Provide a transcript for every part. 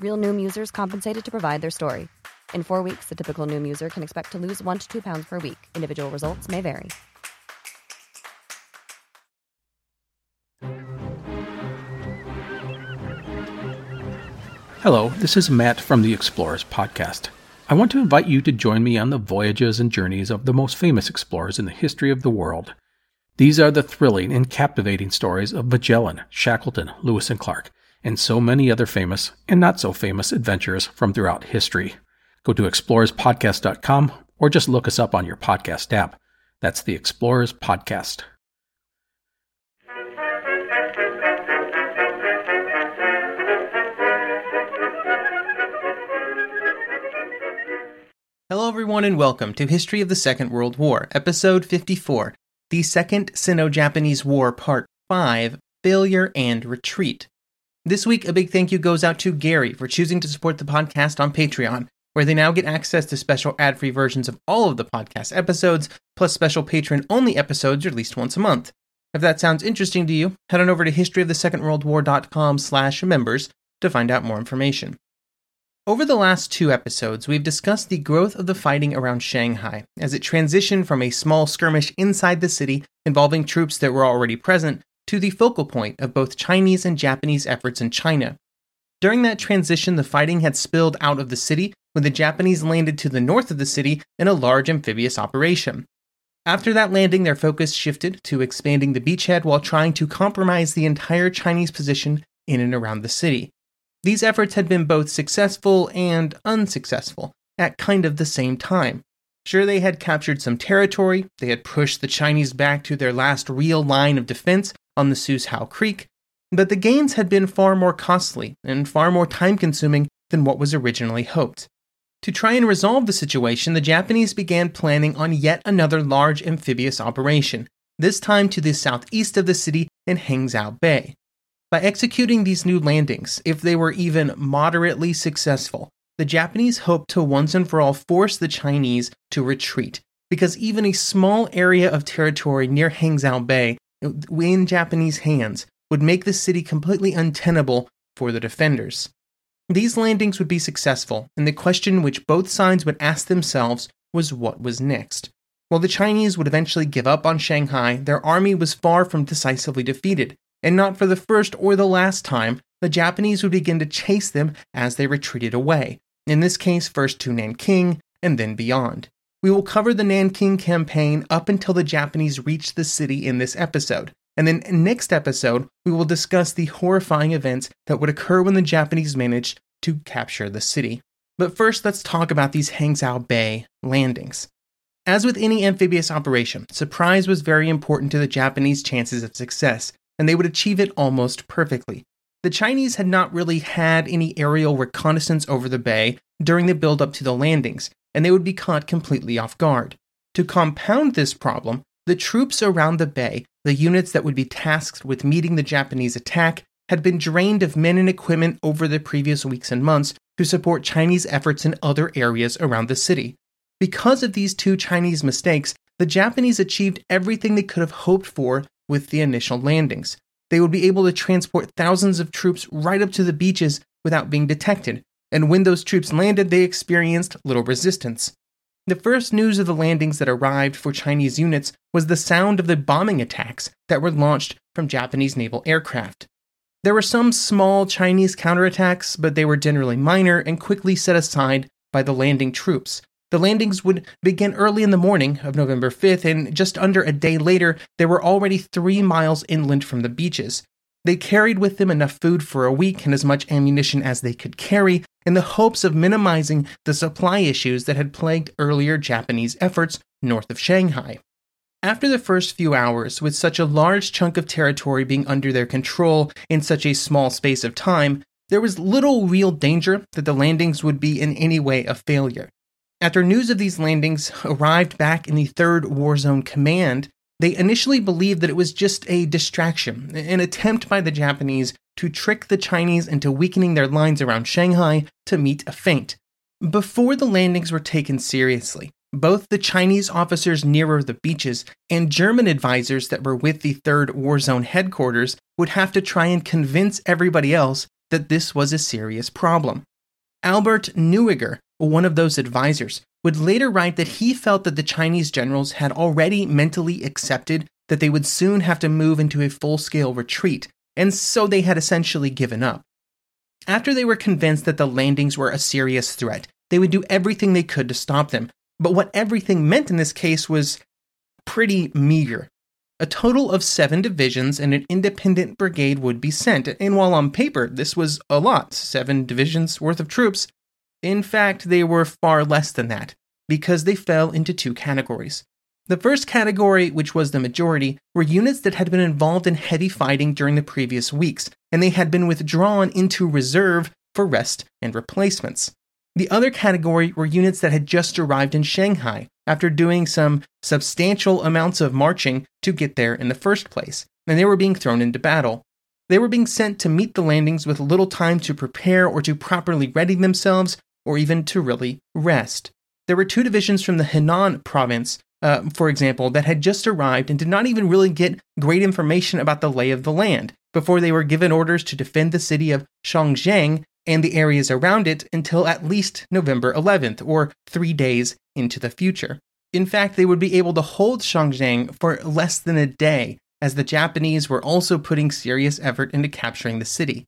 Real Noom users compensated to provide their story. In four weeks, the typical Noom user can expect to lose one to two pounds per week. Individual results may vary. Hello, this is Matt from the Explorers Podcast. I want to invite you to join me on the voyages and journeys of the most famous explorers in the history of the world. These are the thrilling and captivating stories of Magellan, Shackleton, Lewis and Clark, and so many other famous and not so famous adventurers from throughout history. Go to explorerspodcast.com or just look us up on your podcast app. That's the Explorers Podcast. Hello, everyone, and welcome to History of the Second World War, Episode 54 The Second Sino Japanese War, Part 5 Failure and Retreat. This week, a big thank you goes out to Gary for choosing to support the podcast on Patreon, where they now get access to special ad free versions of all of the podcast episodes, plus special patron only episodes released once a month. If that sounds interesting to you, head on over to historyofthesecondworldwar.com slash members to find out more information. Over the last two episodes, we've discussed the growth of the fighting around Shanghai as it transitioned from a small skirmish inside the city involving troops that were already present to the focal point of both Chinese and Japanese efforts in China. During that transition, the fighting had spilled out of the city when the Japanese landed to the north of the city in a large amphibious operation. After that landing, their focus shifted to expanding the beachhead while trying to compromise the entire Chinese position in and around the city. These efforts had been both successful and unsuccessful at kind of the same time. Sure, they had captured some territory, they had pushed the Chinese back to their last real line of defense on the Suzhou Creek, but the gains had been far more costly and far more time consuming than what was originally hoped. To try and resolve the situation, the Japanese began planning on yet another large amphibious operation, this time to the southeast of the city in Hangzhou Bay. By executing these new landings, if they were even moderately successful, the Japanese hoped to once and for all force the Chinese to retreat, because even a small area of territory near Hangzhou Bay, in Japanese hands, would make the city completely untenable for the defenders. These landings would be successful, and the question which both sides would ask themselves was what was next. While the Chinese would eventually give up on Shanghai, their army was far from decisively defeated, and not for the first or the last time, the Japanese would begin to chase them as they retreated away, in this case, first to Nanking and then beyond. We will cover the Nanking campaign up until the Japanese reached the city in this episode, and then next episode, we will discuss the horrifying events that would occur when the Japanese managed to capture the city. But first, let's talk about these Hangzhou Bay landings. As with any amphibious operation, surprise was very important to the Japanese chances of success, and they would achieve it almost perfectly. The Chinese had not really had any aerial reconnaissance over the bay during the build up to the landings, and they would be caught completely off guard. To compound this problem, the troops around the bay, the units that would be tasked with meeting the Japanese attack, had been drained of men and equipment over the previous weeks and months to support Chinese efforts in other areas around the city. Because of these two Chinese mistakes, the Japanese achieved everything they could have hoped for with the initial landings. They would be able to transport thousands of troops right up to the beaches without being detected, and when those troops landed, they experienced little resistance. The first news of the landings that arrived for Chinese units was the sound of the bombing attacks that were launched from Japanese naval aircraft. There were some small Chinese counterattacks, but they were generally minor and quickly set aside by the landing troops, The landings would begin early in the morning of November 5th, and just under a day later, they were already three miles inland from the beaches. They carried with them enough food for a week and as much ammunition as they could carry, in the hopes of minimizing the supply issues that had plagued earlier Japanese efforts north of Shanghai. After the first few hours, with such a large chunk of territory being under their control in such a small space of time, there was little real danger that the landings would be in any way a failure. After news of these landings arrived back in the 3rd War Zone Command, they initially believed that it was just a distraction, an attempt by the Japanese to trick the Chinese into weakening their lines around Shanghai to meet a feint. Before the landings were taken seriously, both the Chinese officers nearer the beaches and German advisors that were with the 3rd War Zone headquarters would have to try and convince everybody else that this was a serious problem. Albert Neuiger, one of those advisors, would later write that he felt that the Chinese generals had already mentally accepted that they would soon have to move into a full scale retreat, and so they had essentially given up. After they were convinced that the landings were a serious threat, they would do everything they could to stop them. But what everything meant in this case was pretty meager. A total of seven divisions and an independent brigade would be sent, and while on paper this was a lot, seven divisions worth of troops, in fact, they were far less than that, because they fell into two categories. The first category, which was the majority, were units that had been involved in heavy fighting during the previous weeks, and they had been withdrawn into reserve for rest and replacements. The other category were units that had just arrived in Shanghai after doing some substantial amounts of marching to get there in the first place, and they were being thrown into battle. They were being sent to meet the landings with little time to prepare or to properly ready themselves or even to really rest. There were two divisions from the Henan province, uh, for example, that had just arrived and did not even really get great information about the lay of the land before they were given orders to defend the city of Songjiang and the areas around it until at least November 11th, or three days into the future. In fact, they would be able to hold Songjiang for less than a day, as the Japanese were also putting serious effort into capturing the city.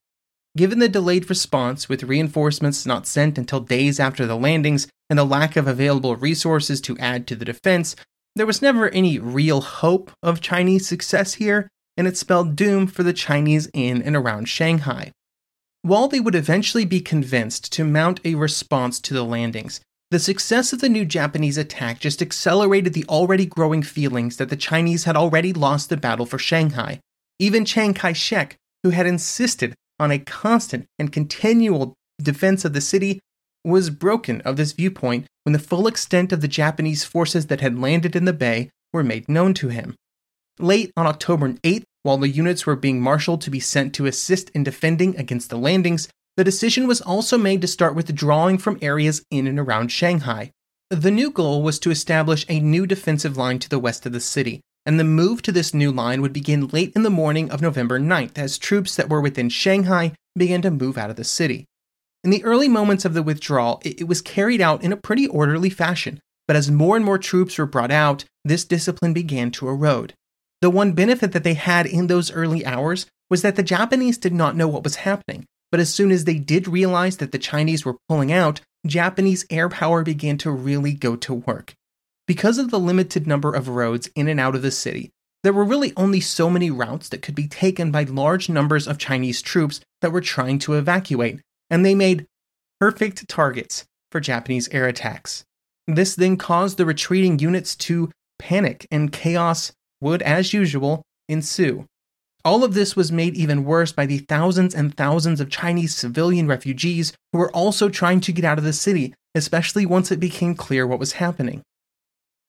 Given the delayed response, with reinforcements not sent until days after the landings and the lack of available resources to add to the defense, there was never any real hope of Chinese success here, and it spelled doom for the Chinese in and around Shanghai. While they would eventually be convinced to mount a response to the landings, the success of the new Japanese attack just accelerated the already growing feelings that the Chinese had already lost the battle for Shanghai. Even Chiang Kai shek, who had insisted on a constant and continual defense of the city was broken of this viewpoint when the full extent of the Japanese forces that had landed in the bay were made known to him. Late on October 8th, while the units were being marshaled to be sent to assist in defending against the landings, the decision was also made to start withdrawing from areas in and around Shanghai. The new goal was to establish a new defensive line to the west of the city, and the move to this new line would begin late in the morning of November 9th as troops that were within Shanghai began to move out of the city. In the early moments of the withdrawal, it was carried out in a pretty orderly fashion, but as more and more troops were brought out, this discipline began to erode. The one benefit that they had in those early hours was that the Japanese did not know what was happening, but as soon as they did realize that the Chinese were pulling out, Japanese air power began to really go to work. Because of the limited number of roads in and out of the city, there were really only so many routes that could be taken by large numbers of Chinese troops that were trying to evacuate, and they made perfect targets for Japanese air attacks. This then caused the retreating units to panic, and chaos would, as usual, ensue. All of this was made even worse by the thousands and thousands of Chinese civilian refugees who were also trying to get out of the city, especially once it became clear what was happening.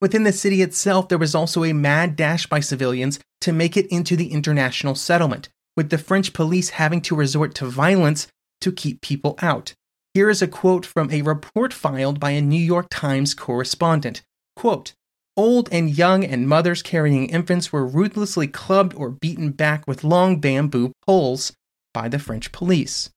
Within the city itself, there was also a mad dash by civilians to make it into the international settlement, with the French police having to resort to violence to keep people out. Here is a quote from a report filed by a New York Times correspondent. Quote, Old and young and mothers carrying infants were ruthlessly clubbed or beaten back with long bamboo poles by the French police.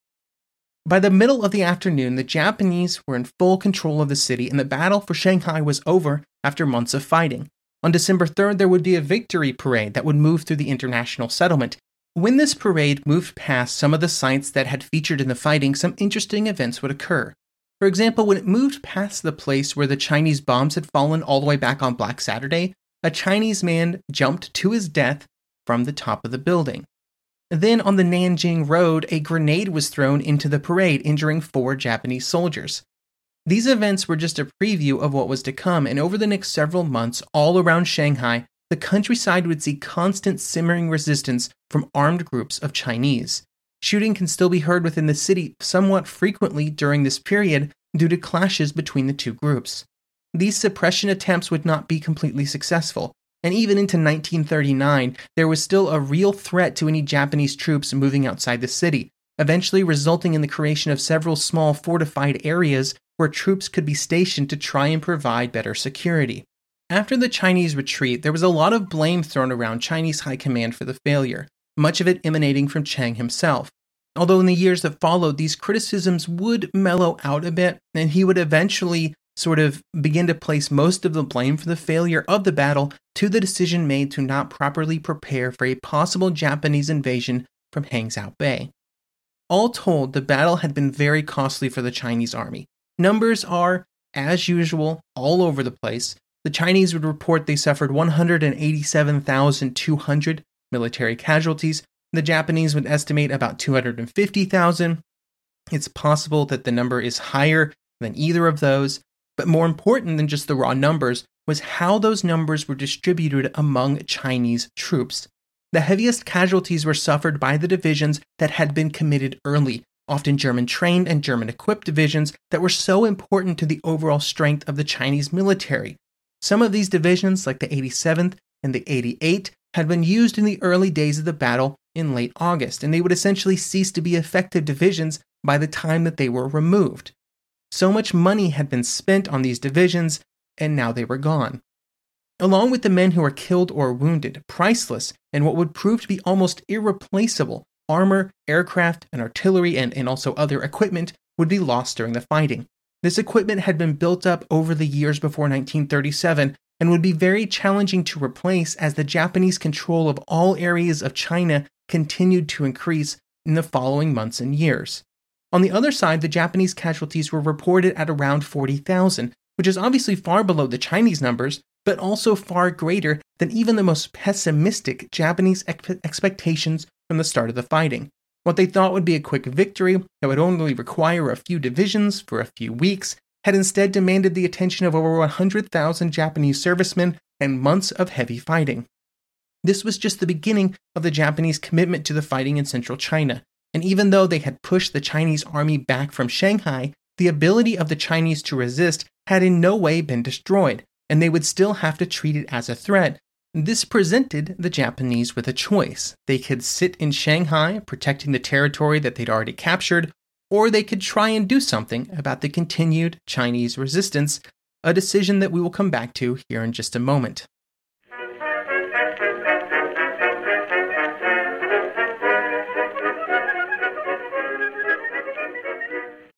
By the middle of the afternoon, the Japanese were in full control of the city, and the battle for Shanghai was over after months of fighting. On December 3rd, there would be a victory parade that would move through the international settlement. When this parade moved past some of the sites that had featured in the fighting, some interesting events would occur. For example, when it moved past the place where the Chinese bombs had fallen all the way back on Black Saturday, a Chinese man jumped to his death from the top of the building. Then on the Nanjing Road, a grenade was thrown into the parade, injuring four Japanese soldiers. These events were just a preview of what was to come, and over the next several months, all around Shanghai, the countryside would see constant simmering resistance from armed groups of Chinese. Shooting can still be heard within the city somewhat frequently during this period due to clashes between the two groups. These suppression attempts would not be completely successful, and even into 1939, there was still a real threat to any Japanese troops moving outside the city, eventually resulting in the creation of several small fortified areas where troops could be stationed to try and provide better security. After the Chinese retreat, there was a lot of blame thrown around Chinese high command for the failure, much of it emanating from Chiang himself. Although in the years that followed, these criticisms would mellow out a bit, and he would eventually sort of begin to place most of the blame for the failure of the battle to the decision made to not properly prepare for a possible Japanese invasion from Hangzhou Bay. All told, the battle had been very costly for the Chinese army. Numbers are, as usual, all over the place. The Chinese would report they suffered 187,200 military casualties. The Japanese would estimate about 250,000. It's possible that the number is higher than either of those, but more important than just the raw numbers was how those numbers were distributed among Chinese troops. The heaviest casualties were suffered by the divisions that had been committed early, often German trained and German equipped divisions that were so important to the overall strength of the Chinese military. Some of these divisions, like the 87th and the 88th, had been used in the early days of the battle in late August, and they would essentially cease to be effective divisions by the time that they were removed. So much money had been spent on these divisions, and now they were gone. Along with the men who were killed or wounded, priceless and what would prove to be almost irreplaceable armor, aircraft, and artillery, and, and also other equipment would be lost during the fighting. This equipment had been built up over the years before 1937 and would be very challenging to replace as the Japanese control of all areas of China continued to increase in the following months and years. On the other side, the Japanese casualties were reported at around 40,000, which is obviously far below the Chinese numbers, but also far greater than even the most pessimistic Japanese ex- expectations from the start of the fighting. What they thought would be a quick victory that would only require a few divisions for a few weeks had instead demanded the attention of over 100,000 Japanese servicemen and months of heavy fighting. This was just the beginning of the Japanese commitment to the fighting in central China, and even though they had pushed the Chinese army back from Shanghai, the ability of the Chinese to resist had in no way been destroyed, and they would still have to treat it as a threat. This presented the Japanese with a choice. They could sit in Shanghai, protecting the territory that they'd already captured, or they could try and do something about the continued Chinese resistance, a decision that we will come back to here in just a moment.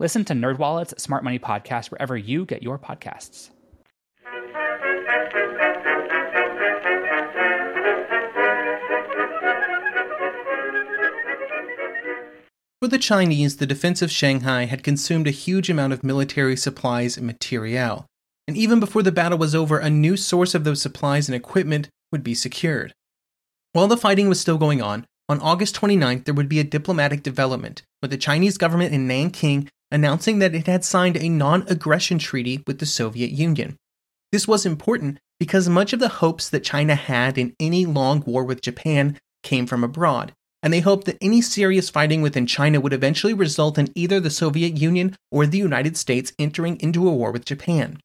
Listen to NerdWallet's Smart Money Podcast wherever you get your podcasts. For the Chinese, the defense of Shanghai had consumed a huge amount of military supplies and materiel, and even before the battle was over, a new source of those supplies and equipment would be secured. While the fighting was still going on, on August 29th there would be a diplomatic development, with the Chinese government in Nanking announcing that it had signed a non aggression treaty with the Soviet Union. This was important because much of the hopes that China had in any long war with Japan came from abroad, and they hoped that any serious fighting within China would eventually result in either the Soviet Union or the United States entering into a war with Japan.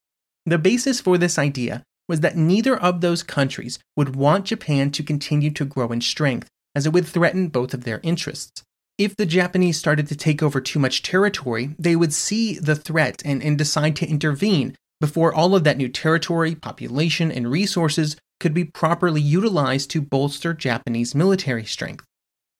The basis for this idea was that neither of those countries would want Japan to continue to grow in strength, as it would threaten both of their interests. If the Japanese started to take over too much territory, they would see the threat and, and decide to intervene before all of that new territory, population, and resources could be properly utilized to bolster Japanese military strength.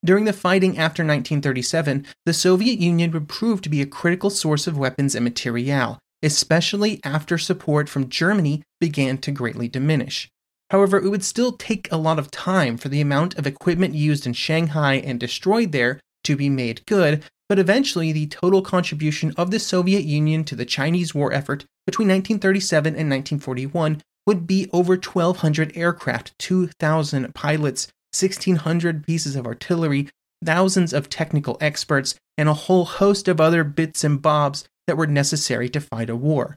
During the fighting after 1937, the Soviet Union would prove to be a critical source of weapons and materiel, especially after support from Germany began to greatly diminish. However, it would still take a lot of time for the amount of equipment used in Shanghai and destroyed there to be made good, but eventually the total contribution of the Soviet Union to the Chinese war effort between 1937 and 1941 would be over 1,200 aircraft, 2,000 pilots, 1,600 pieces of artillery, thousands of technical experts, and a whole host of other bits and bobs that were necessary to fight a war.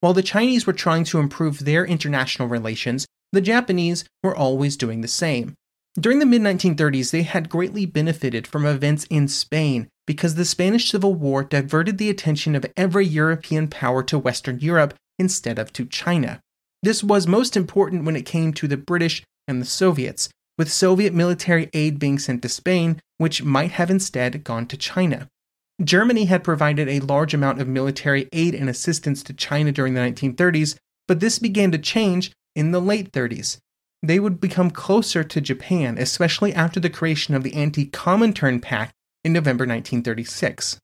While the Chinese were trying to improve their international relations, the Japanese were always doing the same. During the mid 1930s, they had greatly benefited from events in Spain because the Spanish Civil War diverted the attention of every European power to Western Europe instead of to China. This was most important when it came to the British and the Soviets, with Soviet military aid being sent to Spain, which might have instead gone to China. Germany had provided a large amount of military aid and assistance to China during the 1930s, but this began to change in the late 30s. They would become closer to Japan, especially after the creation of the Anti Comintern Pact in November 1936.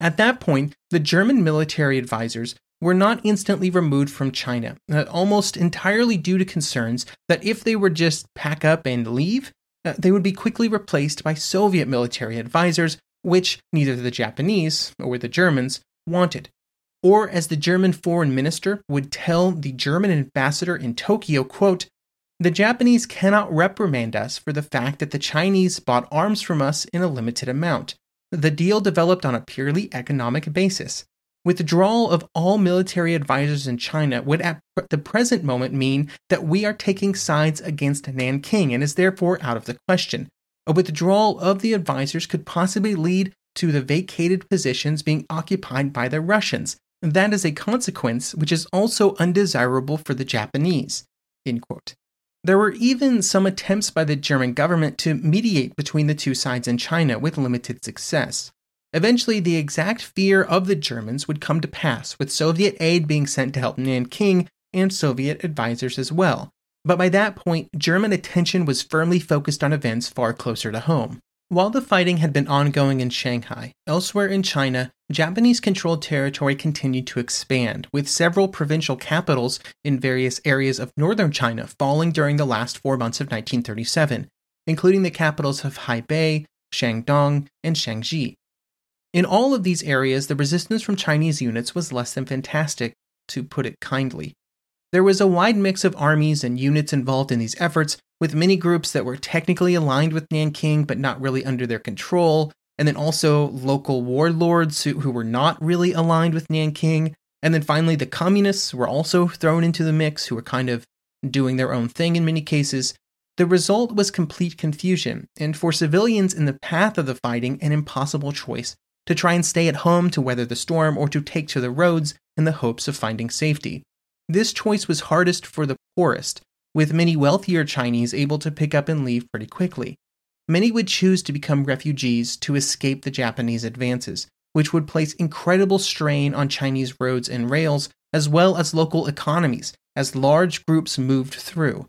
At that point, the German military advisors were not instantly removed from China, uh, almost entirely due to concerns that if they were just pack up and leave, uh, they would be quickly replaced by Soviet military advisors, which neither the Japanese or the Germans wanted. Or as the German foreign minister would tell the German ambassador in Tokyo, quote, the Japanese cannot reprimand us for the fact that the Chinese bought arms from us in a limited amount. The deal developed on a purely economic basis. Withdrawal of all military advisors in China would at the present moment mean that we are taking sides against Nanking and is therefore out of the question. A withdrawal of the advisors could possibly lead to the vacated positions being occupied by the Russians. That is a consequence which is also undesirable for the Japanese. There were even some attempts by the German government to mediate between the two sides in China with limited success. Eventually, the exact fear of the Germans would come to pass, with Soviet aid being sent to help Nanking and Soviet advisors as well. But by that point, German attention was firmly focused on events far closer to home. While the fighting had been ongoing in Shanghai, elsewhere in China, Japanese controlled territory continued to expand, with several provincial capitals in various areas of northern China falling during the last four months of 1937, including the capitals of Hebei, Shandong, and Shaanxi. In all of these areas, the resistance from Chinese units was less than fantastic, to put it kindly. There was a wide mix of armies and units involved in these efforts, with many groups that were technically aligned with Nanking but not really under their control, and then also local warlords who, who were not really aligned with Nanking. And then finally, the communists were also thrown into the mix, who were kind of doing their own thing in many cases. The result was complete confusion, and for civilians in the path of the fighting, an impossible choice to try and stay at home to weather the storm or to take to the roads in the hopes of finding safety. This choice was hardest for the poorest, with many wealthier Chinese able to pick up and leave pretty quickly. Many would choose to become refugees to escape the Japanese advances, which would place incredible strain on Chinese roads and rails, as well as local economies, as large groups moved through.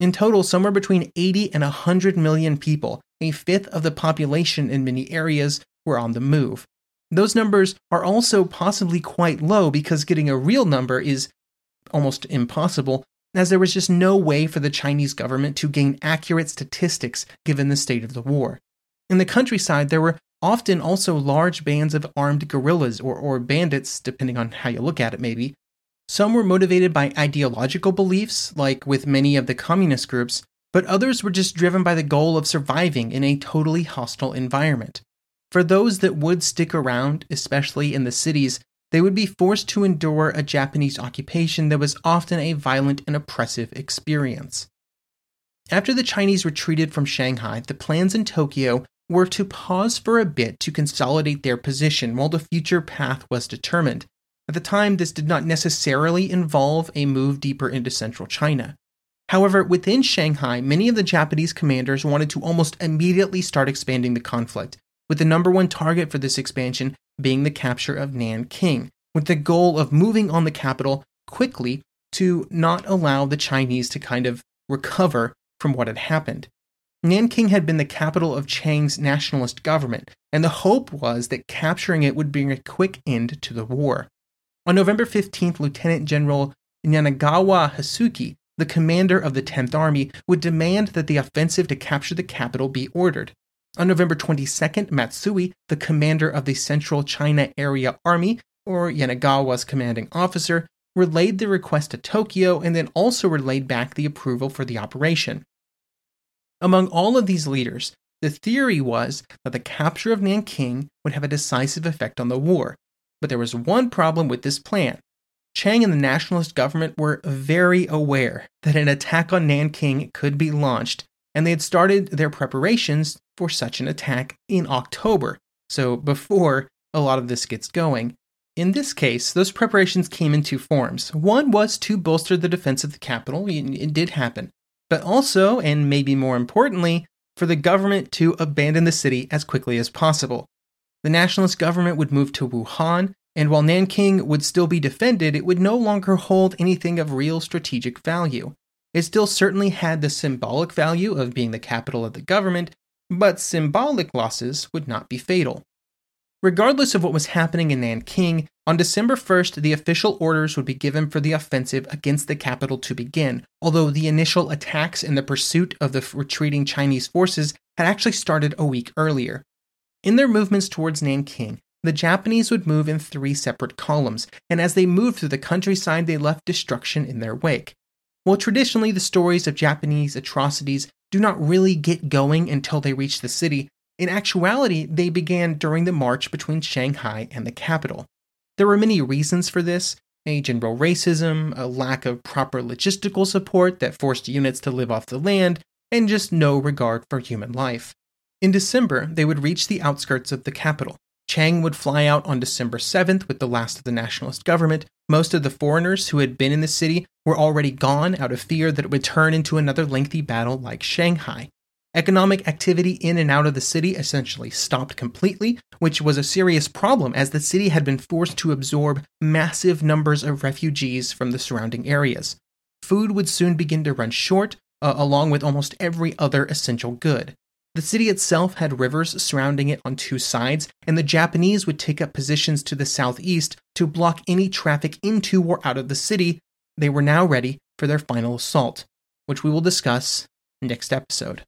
In total, somewhere between 80 and 100 million people, a fifth of the population in many areas, were on the move. Those numbers are also possibly quite low because getting a real number is almost impossible, as there was just no way for the Chinese government to gain accurate statistics given the state of the war. In the countryside, there were often also large bands of armed guerrillas or, or bandits, depending on how you look at it, maybe. Some were motivated by ideological beliefs, like with many of the communist groups, but others were just driven by the goal of surviving in a totally hostile environment. For those that would stick around, especially in the cities, they would be forced to endure a Japanese occupation that was often a violent and oppressive experience. After the Chinese retreated from Shanghai, the plans in Tokyo were to pause for a bit to consolidate their position while the future path was determined. At the time, this did not necessarily involve a move deeper into central China. However, within Shanghai, many of the Japanese commanders wanted to almost immediately start expanding the conflict, with the number one target for this expansion being the capture of Nanking, with the goal of moving on the capital quickly to not allow the Chinese to kind of recover from what had happened. Nanking had been the capital of Chiang's nationalist government, and the hope was that capturing it would bring a quick end to the war. On November 15th, Lieutenant General Yanagawa Heisuke, the commander of the 10th Army, would demand that the offensive to capture the capital be ordered. On November 22nd, Matsui, the commander of the Central China Area Army, or Yanagawa's commanding officer, relayed the request to Tokyo and then also relayed back the approval for the operation. Among all of these leaders, the theory was that the capture of Nanking would have a decisive effect on the war. But there was one problem with this plan. Chiang and the nationalist government were very aware that an attack on Nanking could be launched, and they had started their preparations for such an attack in October, so before a lot of this gets going. In this case, those preparations came in two forms. One was to bolster the defense of the capital, it did happen, but also, and maybe more importantly, for the government to abandon the city as quickly as possible. The nationalist government would move to Wuhan, and while Nanking would still be defended, it would no longer hold anything of real strategic value. It still certainly had the symbolic value of being the capital of the government, but symbolic losses would not be fatal. Regardless of what was happening in Nanking, on December 1st, the official orders would be given for the offensive against the capital to begin, although the initial attacks and the pursuit of the retreating Chinese forces had actually started a week earlier. In their movements towards Nanking, the Japanese would move in three separate columns, and as they moved through the countryside, they left destruction in their wake. While traditionally the stories of Japanese atrocities do not really get going until they reach the city, in actuality, they began during the march between Shanghai and the capital. There were many reasons for this a general racism, a lack of proper logistical support that forced units to live off the land, and just no regard for human life. In December, they would reach the outskirts of the capital. Chiang would fly out on December 7th with the last of the nationalist government. Most of the foreigners who had been in the city were already gone out of fear that it would turn into another lengthy battle like Shanghai. Economic activity in and out of the city essentially stopped completely, which was a serious problem as the city had been forced to absorb massive numbers of refugees from the surrounding areas. Food would soon begin to run short, uh, along with almost every other essential good. The city itself had rivers surrounding it on two sides, and the Japanese would take up positions to the southeast to block any traffic into or out of the city. They were now ready for their final assault, which we will discuss next episode.